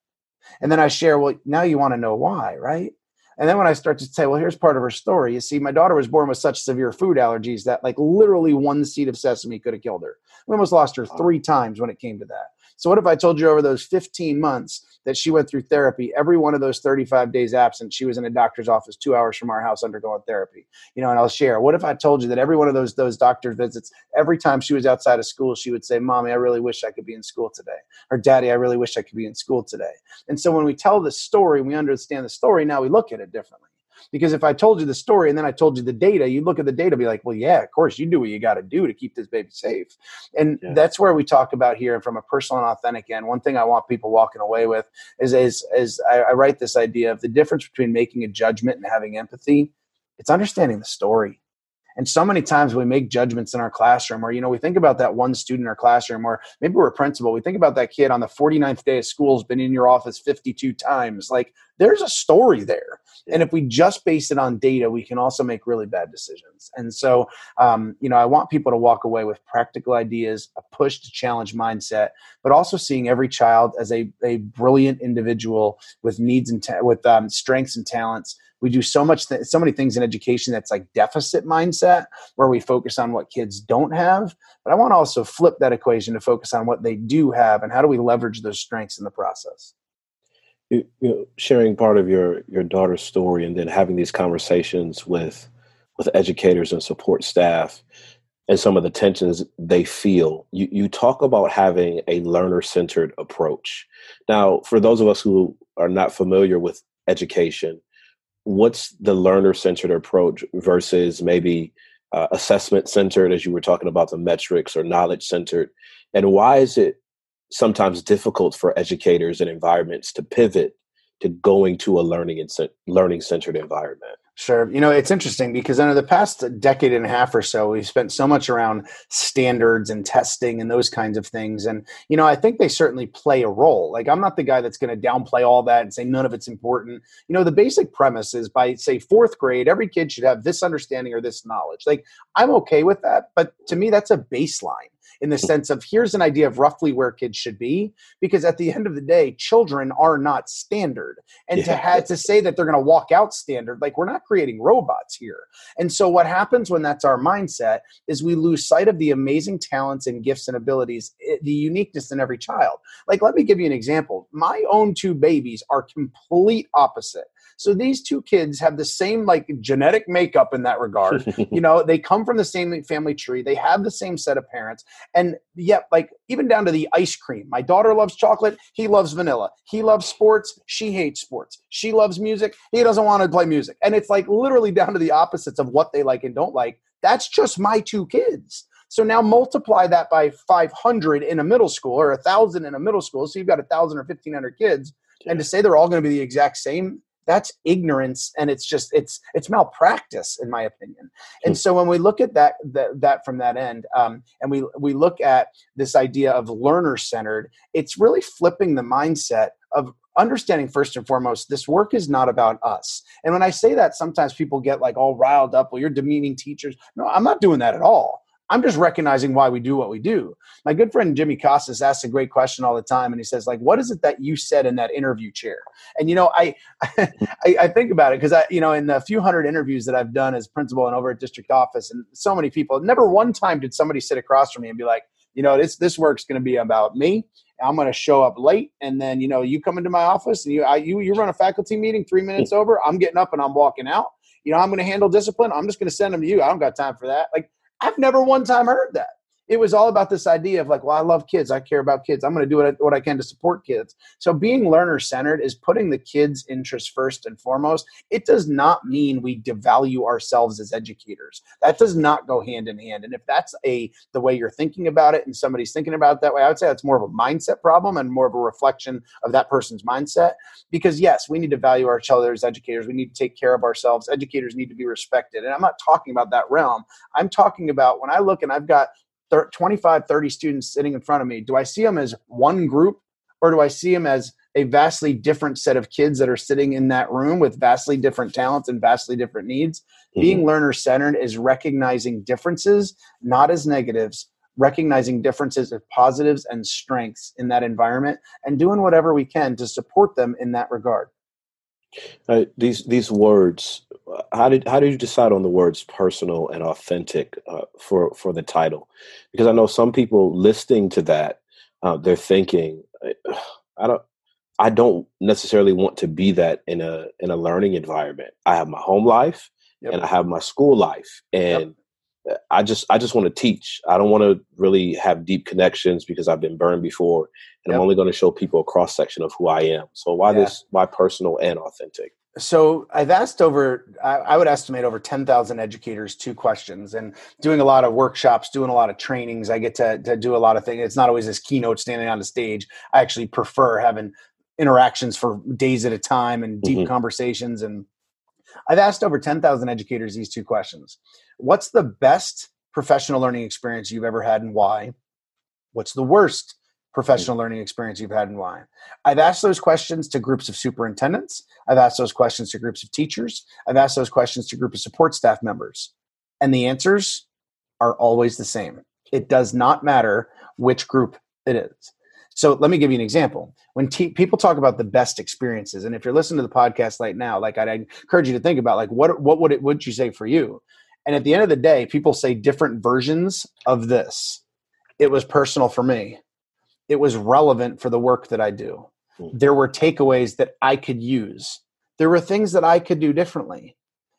And then I share, well, now you want to know why, right? And then when I start to say, well, here's part of her story. You see, my daughter was born with such severe food allergies that, like, literally one seed of sesame could have killed her. We almost lost her three times when it came to that. So, what if I told you over those 15 months that she went through therapy? Every one of those 35 days absent, she was in a doctor's office two hours from our house undergoing therapy. You know, and I'll share. What if I told you that every one of those those doctor visits, every time she was outside of school, she would say, "Mommy, I really wish I could be in school today," or "Daddy, I really wish I could be in school today." And so, when we tell the story, we understand the story. Now we look at it differently. Because if I told you the story and then I told you the data, you look at the data, be like, well, yeah, of course, you do what you got to do to keep this baby safe. And yeah. that's where we talk about here from a personal and authentic end. One thing I want people walking away with is, is, is I, I write this idea of the difference between making a judgment and having empathy. It's understanding the story. And so many times we make judgments in our classroom, or, you know, we think about that one student in our classroom, or maybe we're a principal. We think about that kid on the 49th day of school has been in your office 52 times. Like there's a story there. And if we just base it on data, we can also make really bad decisions. And so, um, you know, I want people to walk away with practical ideas, a push to challenge mindset, but also seeing every child as a, a brilliant individual with needs and ta- with um, strengths and talents we do so much th- so many things in education that's like deficit mindset where we focus on what kids don't have. But i want to also flip that equation to focus on what they do have and how do we leverage those strengths in the process. You, you know, sharing part of your your daughter's story and then having these conversations with with educators and support staff and some of the tensions they feel. You, you talk about having a learner centered approach. Now for those of us who are not familiar with education what's the learner centered approach versus maybe uh, assessment centered as you were talking about the metrics or knowledge centered and why is it sometimes difficult for educators and environments to pivot to going to a learning and learning centered environment Sure. You know, it's interesting because under the past decade and a half or so, we've spent so much around standards and testing and those kinds of things. And, you know, I think they certainly play a role. Like, I'm not the guy that's going to downplay all that and say none of it's important. You know, the basic premise is by, say, fourth grade, every kid should have this understanding or this knowledge. Like, I'm okay with that. But to me, that's a baseline in the sense of here's an idea of roughly where kids should be because at the end of the day children are not standard. And yeah. to have to say that they're going to walk out standard like we're not creating robots here. And so what happens when that's our mindset is we lose sight of the amazing talents and gifts and abilities eh, the uniqueness in every child. Like let me give you an example. My own two babies are complete opposite so these two kids have the same like genetic makeup in that regard. you know, they come from the same family tree. They have the same set of parents. And yet, like even down to the ice cream. My daughter loves chocolate. He loves vanilla. He loves sports. She hates sports. She loves music. He doesn't want to play music. And it's like literally [LAUGHS] down to the opposites of what they like and don't like. That's just my two kids. So now multiply that by 500 in a middle school or a thousand in a middle school. So you've got a thousand or 1500 kids. Yeah. And to say they're all going to be the exact same, that's ignorance and it's just it's it's malpractice in my opinion. And hmm. so when we look at that that, that from that end um, and we we look at this idea of learner centered it's really flipping the mindset of understanding first and foremost this work is not about us. And when i say that sometimes people get like all riled up well you're demeaning teachers. No i'm not doing that at all I'm just recognizing why we do what we do. My good friend Jimmy Casas asks a great question all the time, and he says, like, what is it that you said in that interview chair? And you know, I [LAUGHS] I, I think about it because I, you know, in the few hundred interviews that I've done as principal and over at district office, and so many people, never one time did somebody sit across from me and be like, you know, this this work's going to be about me. I'm going to show up late, and then you know, you come into my office and you I, you you run a faculty meeting three minutes over. I'm getting up and I'm walking out. You know, I'm going to handle discipline. I'm just going to send them to you. I don't got time for that. Like I've never one time heard that. It was all about this idea of like, well, I love kids. I care about kids. I'm going to do what I, what I can to support kids. So being learner centered is putting the kids' interests first and foremost. It does not mean we devalue ourselves as educators. That does not go hand in hand. And if that's a the way you're thinking about it and somebody's thinking about it that way, I would say that's more of a mindset problem and more of a reflection of that person's mindset. Because yes, we need to value our children as educators. We need to take care of ourselves. Educators need to be respected. And I'm not talking about that realm. I'm talking about when I look and I've got 25, 30 students sitting in front of me, do I see them as one group or do I see them as a vastly different set of kids that are sitting in that room with vastly different talents and vastly different needs? Mm-hmm. Being learner centered is recognizing differences, not as negatives, recognizing differences as positives and strengths in that environment and doing whatever we can to support them in that regard. Uh, these these words how did how did you decide on the words personal and authentic uh, for for the title? Because I know some people listening to that, uh, they're thinking, I don't. I don't necessarily want to be that in a in a learning environment. I have my home life yep. and I have my school life, and yep. I just I just want to teach. I don't want to really have deep connections because I've been burned before, and yep. I'm only going to show people a cross section of who I am. So why yeah. this? Why personal and authentic? So I've asked over, I would estimate over 10,000 educators two questions and doing a lot of workshops, doing a lot of trainings. I get to, to do a lot of things. It's not always this keynote standing on the stage. I actually prefer having interactions for days at a time and deep mm-hmm. conversations. And I've asked over 10,000 educators these two questions. What's the best professional learning experience you've ever had and why? What's the worst professional mm. learning experience you've had and why. I've asked those questions to groups of superintendents. I've asked those questions to groups of teachers. I've asked those questions to groups of support staff members. And the answers are always the same. It does not matter which group it is. So let me give you an example. When te- people talk about the best experiences, and if you're listening to the podcast right now, like I'd, I'd encourage you to think about like what what would it would you say for you? And at the end of the day, people say different versions of this. It was personal for me it was relevant for the work that I do. Hmm. There were takeaways that I could use. There were things that I could do differently.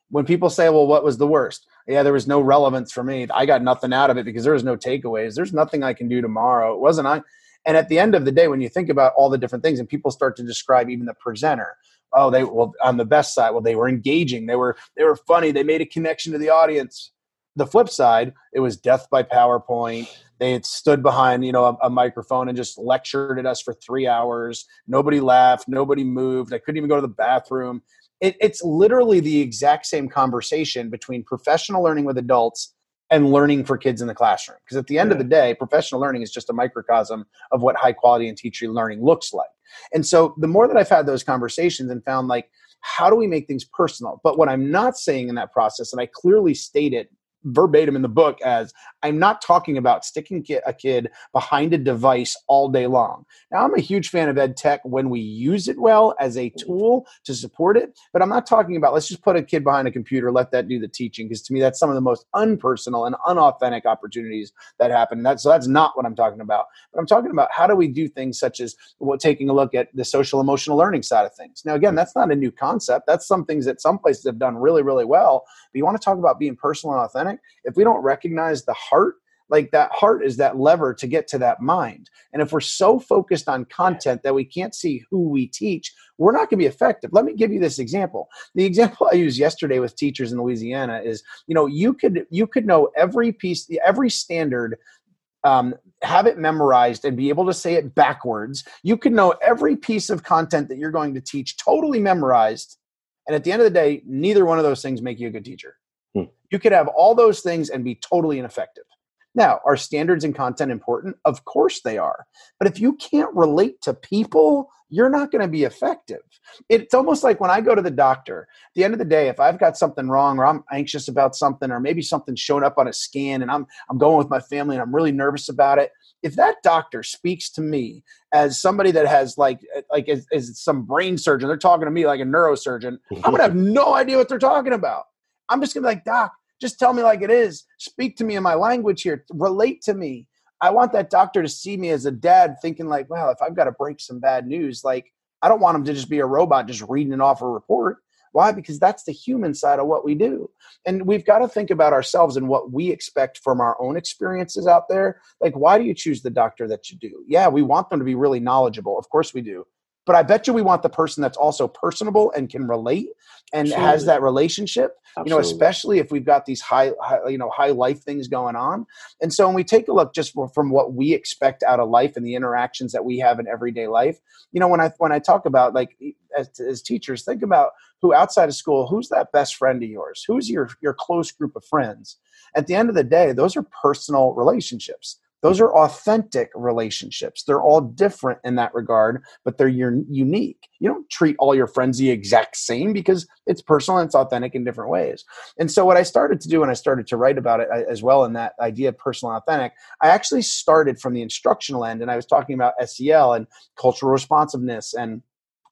When people say, well, what was the worst? Yeah, there was no relevance for me. I got nothing out of it because there was no takeaways. There's nothing I can do tomorrow. It wasn't I. And at the end of the day, when you think about all the different things and people start to describe even the presenter, oh, they well on the best side, well, they were engaging, they were they were funny, they made a connection to the audience. The flip side, it was death by PowerPoint. They had stood behind you know a, a, microphone and just lectured at us for three hours. Nobody laughed nobody moved. I couldn't even go to the bathroom. It, it's literally the exact same conversation between professional learning with adults and learning for kids in the classroom. Because at the end yeah. of the day professional learning is just a microcosm of what high quality and teacher learning looks like. And so the more that i've had those conversations and found like how do we make things personal? But what i'm not saying in that process and i clearly state it verbatim in the book as I'm not talking about sticking a kid behind a device all day long. Now, I'm a huge fan of ed tech when we use it well as a mm-hmm. tool to support it, but I'm not talking about let's just put a kid behind a computer, let that do the teaching, because to me, that's some of the most unpersonal and unauthentic opportunities that happen. And that, so that's not what I'm talking about. But I'm talking about how do we do things such as well, taking a look at the social emotional learning side of things. Now, again, that's not a new concept. That's some things that some places have done really, really well. But you want to talk about being personal and authentic? If we don't recognize the heart like that heart is that lever to get to that mind. And if we're so focused on content that we can't see who we teach, we're not going to be effective. Let me give you this example. The example [LAUGHS] I used yesterday with teachers in Louisiana is, you know, you could you could know every piece, every standard um, have it memorized and be able to say it backwards. You could know every piece of content that you're going to teach totally memorized. And at the end of the day, neither one of those things make you a good teacher. Hmm. You could have all those things and be totally ineffective. Now, are standards and content important? Of course they are. But if you can't relate to people, you're not going to be effective. It's almost like when I go to the doctor, at the end of the day, if I've got something wrong or I'm anxious about something or maybe something's showed up on a scan and I'm I'm going with my family and I'm really nervous about it, if that doctor speaks to me as somebody that has like like as, as some brain surgeon, they're talking to me like a neurosurgeon, I'm going to have [LAUGHS] no idea what they're talking about. I'm just going to be like, "Doc, just tell me like it is. Speak to me in my language here. Relate to me. I want that doctor to see me as a dad thinking like, well, if I've got to break some bad news, like I don't want him to just be a robot just reading it off a report. Why? Because that's the human side of what we do. And we've got to think about ourselves and what we expect from our own experiences out there. Like, why do you choose the doctor that you do? Yeah, we want them to be really knowledgeable. Of course we do but I bet you we want the person that's also personable and can relate and Absolutely. has that relationship. Absolutely. You know, especially if we've got these high, high, you know, high life things going on. And so when we take a look just from what we expect out of life and the interactions that we have in everyday life, you know, when I when I talk about like as, as teachers, think about who outside of school, who's that best friend of yours, who's your your close group of friends. At the end of the day, those are personal relationships those are authentic relationships. They're all different in that regard, but they're unique. You don't treat all your friends the exact same because it's personal and it's authentic in different ways. And so, what I started to do, when I started to write about it uh, as well in that idea of personal and authentic, I actually started from the instructional end and I was talking about SEL and cultural responsiveness and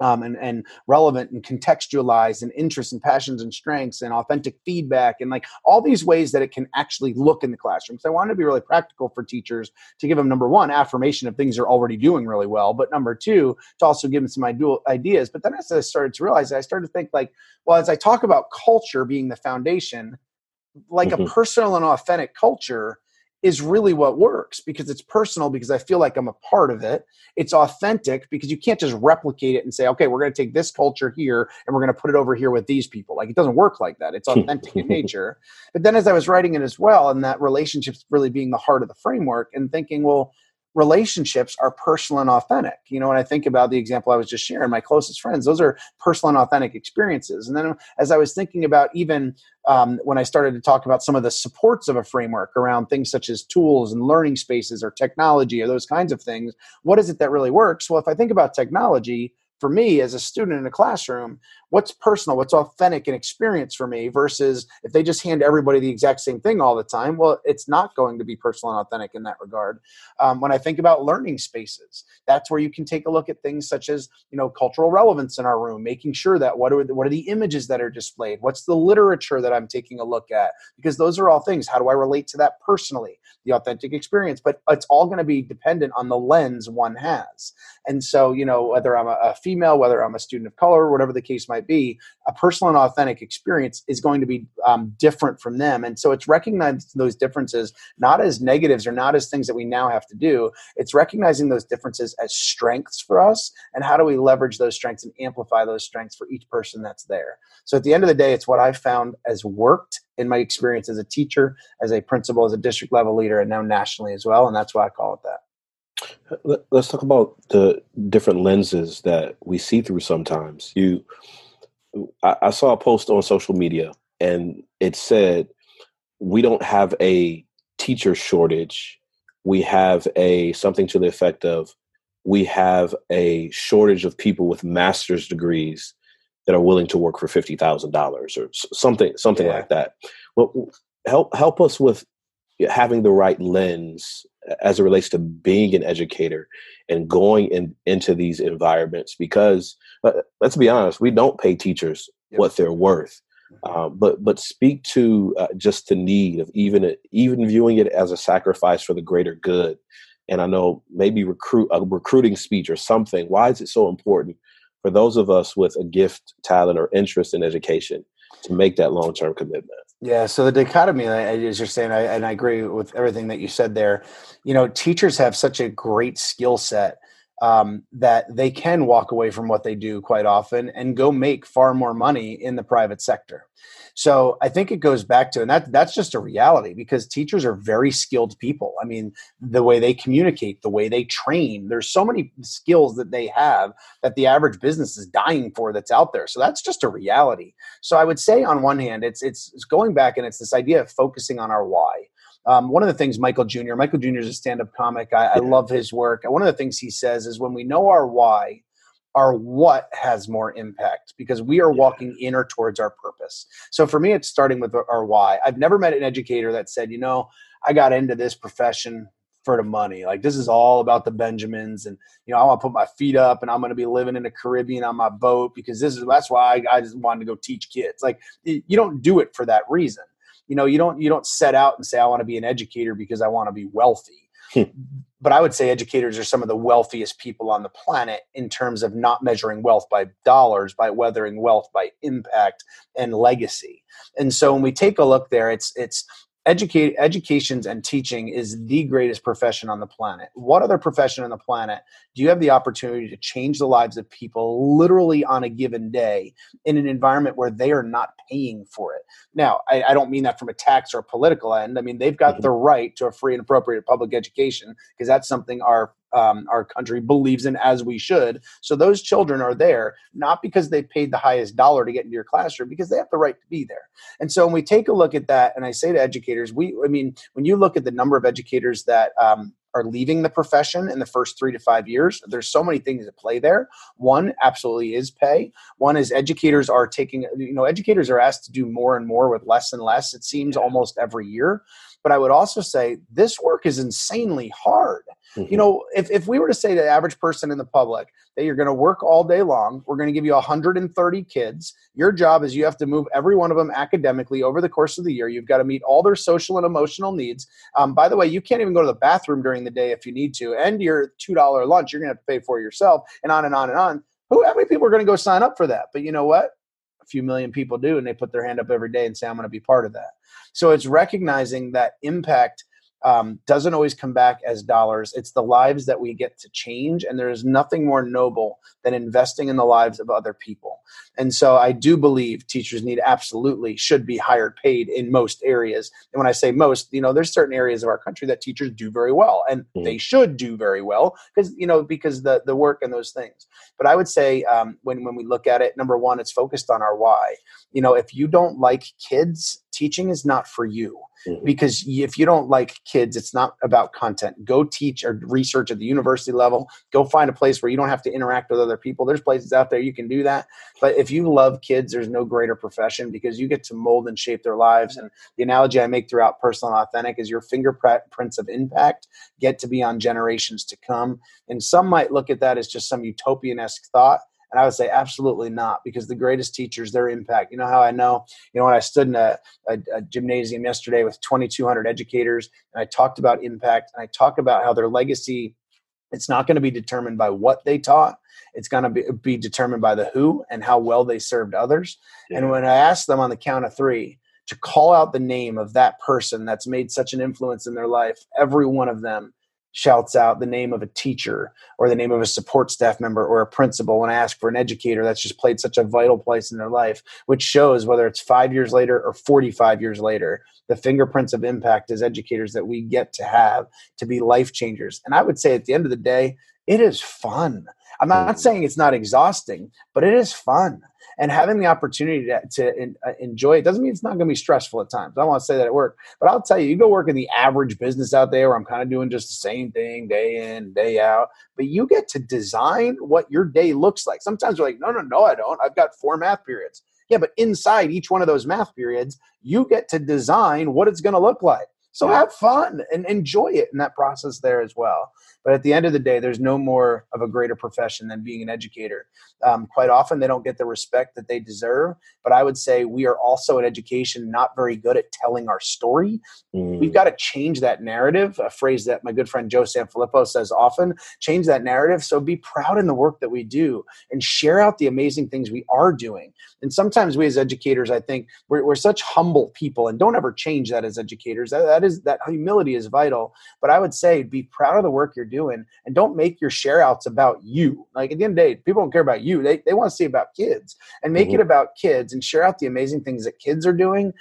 um, and, and relevant and contextualized and interests and passions and strengths and authentic feedback and like all these ways that it can actually look in the classroom. So I wanted to be really practical for teachers to give them number one, affirmation of things they're already doing really well, but number two, to also give them some ideas. But then as I started to realize, I started to think like, well, as I talk about culture being the foundation, like mm-hmm. a personal and authentic culture is really what works because it's personal because I feel like I'm a part of it. It's authentic because you can't just replicate it and say, okay, we're going to take this culture here and we're going to put it over here with these people. Like it doesn't work like that. It's [LAUGHS] authentic in nature. But then as I was writing it as well, and that relationships really being the heart of the framework and thinking, well, relationships are personal and authentic. You know, when I think about the example I was just sharing, my closest friends, those are personal and authentic experiences. And then as I was thinking about even um, when I started to talk about some of the supports of a framework around things such as tools and learning spaces or technology or those kinds of things, what is it that really works? Well, if I think about technology, for me as a student in a classroom what's personal what's authentic and experience for me versus if they just hand everybody the exact same thing all the time well it's not going to be personal and authentic in that regard. Um, when i think about learning spaces that's where you can take a look at things such as you know cultural relevance in our room making sure that what are the, what are the images that are displayed what's the literature that i'm taking a look at because those are all things how do i relate to that personally the authentic experience but it's all going to be dependent on the lens one has. And so you know whether i'm a, a female, whether I'm a student of color, whatever the case might be, a personal and authentic experience is going to be um, different from them. And so it's recognizing those differences not as negatives or not as things that we now have to do. It's recognizing those differences as strengths for us and how do we leverage those strengths and amplify those strengths for each person that's there. So at the end of the day, it's what I found has worked in my experience as a teacher, as a principal, as a district level leader, and now nationally as well. And that's why I call it that. Let's talk about the different lenses that we see through sometimes. You, I, I saw a post on social media and it said, we don't have a teacher shortage. We have a something to the effect of we have a shortage of people with master's degrees that are willing to work for fifty thousand dollars or something something yeah. like that. Well, help help us with having the right lens as it relates to being an educator and going in, into these environments because uh, let's be honest we don't pay teachers yep. what they're worth mm-hmm. uh, but but speak to uh, just the need of even even viewing it as a sacrifice for the greater good and i know maybe recruit a recruiting speech or something why is it so important for those of us with a gift talent or interest in education to make that long-term commitment yeah, so the dichotomy, as you're saying, I, and I agree with everything that you said there. You know, teachers have such a great skill set um, that they can walk away from what they do quite often and go make far more money in the private sector. So I think it goes back to, and that that's just a reality because teachers are very skilled people. I mean, the way they communicate, the way they train, there's so many skills that they have that the average business is dying for that's out there. So that's just a reality. So I would say on one hand, it's it's, it's going back and it's this idea of focusing on our why. Um, one of the things Michael Jr. Michael Jr. is a stand-up comic. I, I love his work. One of the things he says is when we know our why, our what has more impact because we are walking in or towards our purpose. So for me, it's starting with our why. I've never met an educator that said, you know, I got into this profession for the money. Like this is all about the Benjamins, and you know, I want to put my feet up, and I'm going to be living in the Caribbean on my boat because this is that's why I, I just wanted to go teach kids. Like you don't do it for that reason. You know, you don't you don't set out and say I want to be an educator because I want to be wealthy Hmm. But I would say educators are some of the wealthiest people on the planet in terms of not measuring wealth by dollars, by weathering wealth by impact and legacy. And so when we take a look there, it's it's educate educations and teaching is the greatest profession on the planet. What other profession on the planet do you have the opportunity to change the lives of people literally on a given day in an environment where they are not paying for it? Now i, I don't mean that from a tax or a political end. I mean they've got mm-hmm. the right to a free and appropriate public education because that's something our um, our country believes in as we should. So those children are there not because they paid the highest dollar to get into your classroom, because they have the right to be there. And so when we take a look at that, and I say to educators, we, I mean, when you look at the number of educators that um, are leaving the profession in the first three to five years. There's so many things at play there. One absolutely is pay. One is educators are taking, you know, educators are asked to do more and more with less and less, it seems almost every year. But I would also say this work is insanely hard. Mm-hmm. You know, if, if we were to say to the average person in the public that you're going to work all day long, we're going to give you 130 kids. Your job is you have to move every one of them academically over the course of the year. You've got to meet all their social and emotional needs. Um, by the way, you can't even go to the bathroom during the day if you need to. And your $2 lunch, you're going to have to pay for yourself, and on and on and on. Who, how many people are going to go sign up for that? But you know what? A few million people do, and they put their hand up every day and say, I'm going to be part of that. So it's recognizing that impact um, doesn't always come back as dollars. It's the lives that we get to change. And there is nothing more noble than investing in the lives of other people. And so I do believe teachers need absolutely should be higher paid in most areas. And when I say most, you know, there's certain areas of our country that teachers do very well and mm. they should do very well because, you know, because the, the work and those things. But I would say um, when, when we look at it, number one, it's focused on our why. You know, if you don't like kids, teaching is not for you. Mm-hmm. because if you don't like kids it's not about content. Go teach or research at the university level. Go find a place where you don't have to interact with other people. There's places out there you can do that. But if you love kids there's no greater profession because you get to mold and shape their lives. And the analogy i make throughout personal and authentic is your fingerprints of impact get to be on generations to come. And some might look at that as just some utopian-esque thought and I would say absolutely not, because the greatest teachers, their impact. You know how I know? You know, when I stood in a, a, a gymnasium yesterday with 2,200 educators, and I talked about impact, and I talked about how their legacy, it's not going to be determined by what they taught. It's going to be, be determined by the who and how well they served others. Yeah. And when I asked them on the count of three, to call out the name of that person that's made such an influence in their life, every one of them shouts out the name of a teacher or the name of a support staff member or a principal when I ask for an educator that's just played such a vital place in their life, which shows whether it's five years later or 45 years later, the fingerprints of impact as educators that we get to have to be life changers. And I would say at the end of the day, it is fun. I'm not mm. saying it's not exhausting, but it is fun and having the opportunity to, to uh, enjoy it doesn't mean it's not going to be stressful at times. I want to say that at work, but I'll tell you, you go work in the average business out there where I'm kind of doing just the same thing day in, day out, but you get to design what your day looks like. Sometimes you're like, no, no, no, I don't. I've got four math periods. Yeah, but inside each one of those math periods, you get to design what it's going to look like. So have fun and enjoy it in that process there as well. But at the end of the day, there's no more of a greater profession than being an educator. Um, quite often, they don't get the respect that they deserve. But I would say we are also in education not very good at telling our story. Mm. We've got to change that narrative, a phrase that my good friend Joe Sanfilippo says often change that narrative. So be proud in the work that we do and share out the amazing things we are doing. And sometimes we as educators, I think, we're, we're such humble people and don't ever change that as educators. That, that is that humility is vital. But I would say be proud of the work you're doing and don't make your share outs about you. Like at the end of the day, people don't care about you. They, they want to see about kids and make mm-hmm. it about kids and share out the amazing things that kids are doing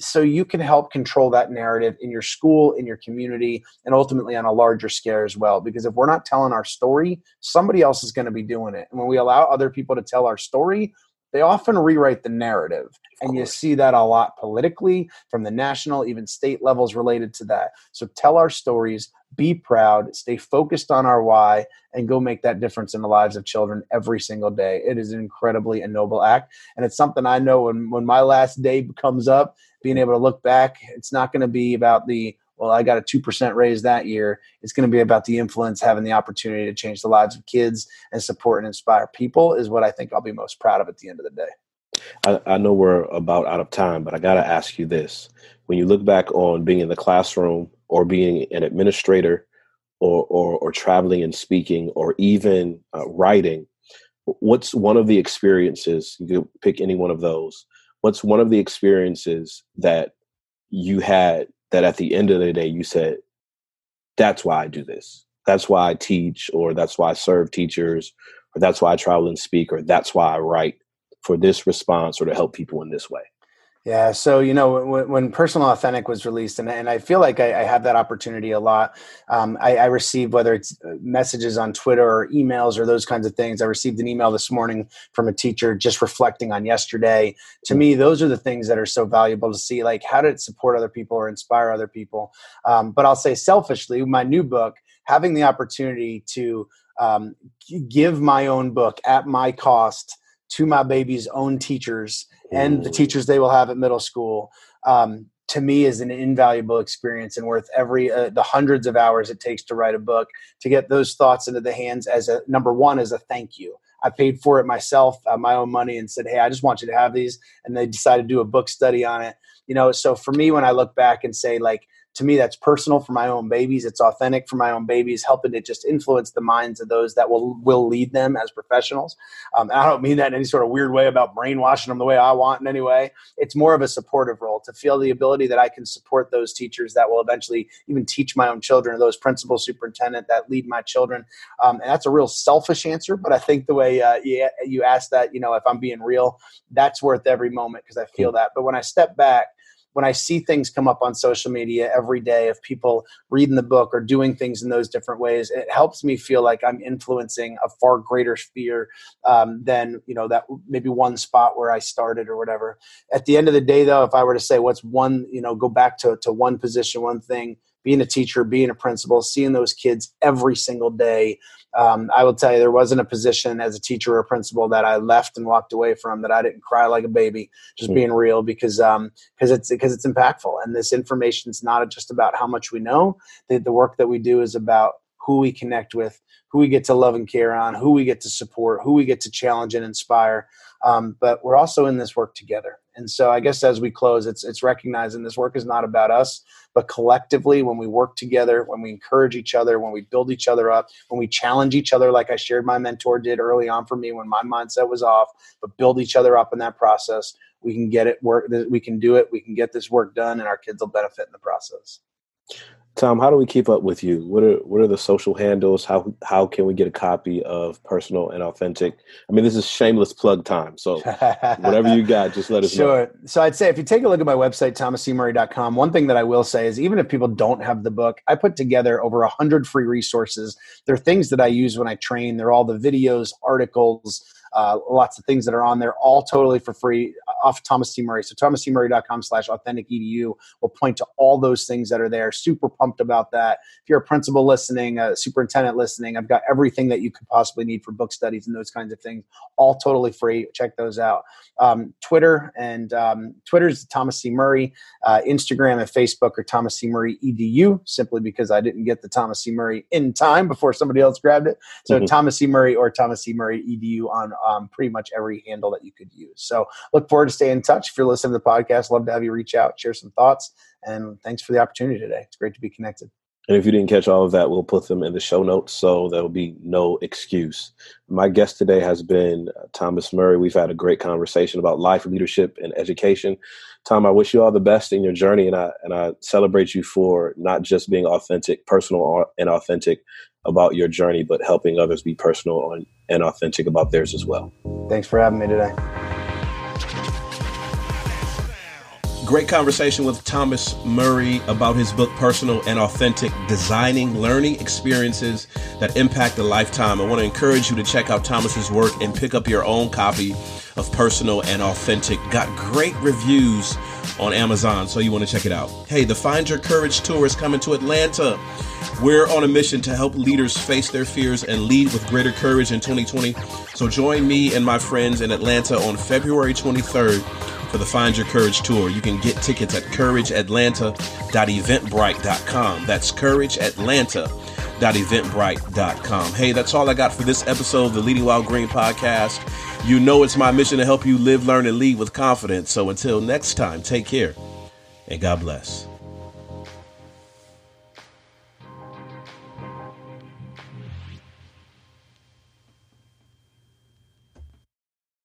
so you can help control that narrative in your school in your community and ultimately on a larger scale as well because if we're not telling our story somebody else is going to be doing it and when we allow other people to tell our story they often rewrite the narrative and you see that a lot politically from the national even state levels related to that. So tell our stories be proud stay focused on our why and go make that difference in the lives of children every single day. It is an incredibly a noble act and it's something i know when, when my last day comes up being able to look back it's not going to be about the well, I got a 2% raise that year. It's going to be about the influence, having the opportunity to change the lives of kids and support and inspire people is what I think I'll be most proud of at the end of the day. I, I know we're about out of time, but I got to ask you this. When you look back on being in the classroom or being an administrator or, or, or traveling and speaking or even uh, writing, what's one of the experiences, you could pick any one of those, what's one of the experiences that you had that at the end of the day you said, that's why I do this. That's why I teach, or that's why I serve teachers, or that's why I travel and speak, or that's why I write for this response or to help people in this way. Yeah. So, you know, when, when Personal Authentic was released, and, and I feel like I, I have that opportunity a lot. Um, I, I receive, whether it's uh, messages on Twitter or emails or those kinds of things. I received an email this morning from a teacher just reflecting on yesterday. To me, those are the things that are so valuable to see. Like, how did it support other people or inspire other people? Um, but I'll say selfishly, my new book, having the opportunity to um, give my own book at my cost to my baby's own teachers and the teachers they will have at middle school um, to me is an invaluable experience and worth every uh, the hundreds of hours it takes to write a book to get those thoughts into the hands as a number one as a thank you. I paid for it myself uh, my own money and said hey i just want you to have these and they decided to do a book study on it. You know so for me when i look back and say like to me that's personal for my own babies. It's authentic for my own babies helping to just influence the minds of those that will will lead them as professionals. Um, i don't mean that in any sort of weird way about brainwashing them the way i want in any way. It's more of a supportive role to feel the ability that i can support those teachers that will eventually even teach my own children or those principal superintendent that lead my children. Um, and that's a real selfish answer but i think the way uh, you, you asked that you know if i'm being real that's worth every moment because i feel that. But when i step back when I see things come up on social media every day of people reading the book or doing things in those different ways, it helps me feel like I'm influencing a far greater sphere um, than you know that maybe one spot where I started or whatever. At the end of the day, though, if I were to say what's one, you know, go back to to one position, one thing being a teacher, being a principal, seeing those kids every single day. Um, I will tell you, there wasn't a position as a teacher or a principal that I left and walked away from that I didn't cry like a baby. Just mm. being real, because um, because it's because it's impactful, and this information is not just about how much we know. The, the work that we do is about who we connect with, who we get to love and care on, who we get to support, who we get to challenge and inspire. Um, but we're also in this work together. And so I guess as we close, it's it's recognizing this work is not about us, but collectively when we work together, when we encourage each other, when we build each other up, when we challenge each other, like I shared my mentor did early on for me when my mindset was off, but build each other up in that process, we can get it work. We can do it. We can get this work done, and our kids will benefit in the process. Tom, how do we keep up with you? What are what are the social handles? How how can we get a copy of Personal and Authentic? I mean, this is shameless plug time. So whatever you got, just let us sure. know. Sure. So I'd say if you take a look at my website, thomascmurray.com, one thing that I will say is even if people don't have the book, I put together over a hundred free resources. They're things that I use when I train. They're all the videos, articles, uh, lots of things that are on there, all totally for free off Thomas C. Murray. So thomascmurray.com slash authentic edu will point to all those things that are there. Super pumped about that. If you're a principal listening, a superintendent listening, I've got everything that you could possibly need for book studies and those kinds of things, all totally free. Check those out. Um, Twitter and um, Twitter's Thomas C. Murray. Uh, Instagram and Facebook are Thomas C. Murray edu, simply because I didn't get the Thomas C. Murray in time before somebody else grabbed it. So mm-hmm. Thomas C. Murray or Thomas C. Murray edu on um, pretty much every handle that you could use. So look forward to stay in touch. If you're listening to the podcast, love to have you reach out, share some thoughts, and thanks for the opportunity today. It's great to be connected. And if you didn't catch all of that, we'll put them in the show notes so there'll be no excuse. My guest today has been uh, Thomas Murray. We've had a great conversation about life, leadership, and education. Tom, I wish you all the best in your journey, and I and I celebrate you for not just being authentic, personal, and authentic about your journey, but helping others be personal and authentic about theirs as well. Thanks for having me today. Great conversation with Thomas Murray about his book, Personal and Authentic Designing Learning Experiences That Impact a Lifetime. I want to encourage you to check out Thomas's work and pick up your own copy of Personal and Authentic. Got great reviews on Amazon, so you want to check it out. Hey, the Find Your Courage Tour is coming to Atlanta. We're on a mission to help leaders face their fears and lead with greater courage in 2020. So join me and my friends in Atlanta on February 23rd for the Find Your Courage tour. You can get tickets at courageatlanta.eventbrite.com. That's courageatlanta.eventbrite.com. Hey, that's all I got for this episode of the Leading While Green podcast. You know it's my mission to help you live, learn, and lead with confidence. So until next time, take care and God bless.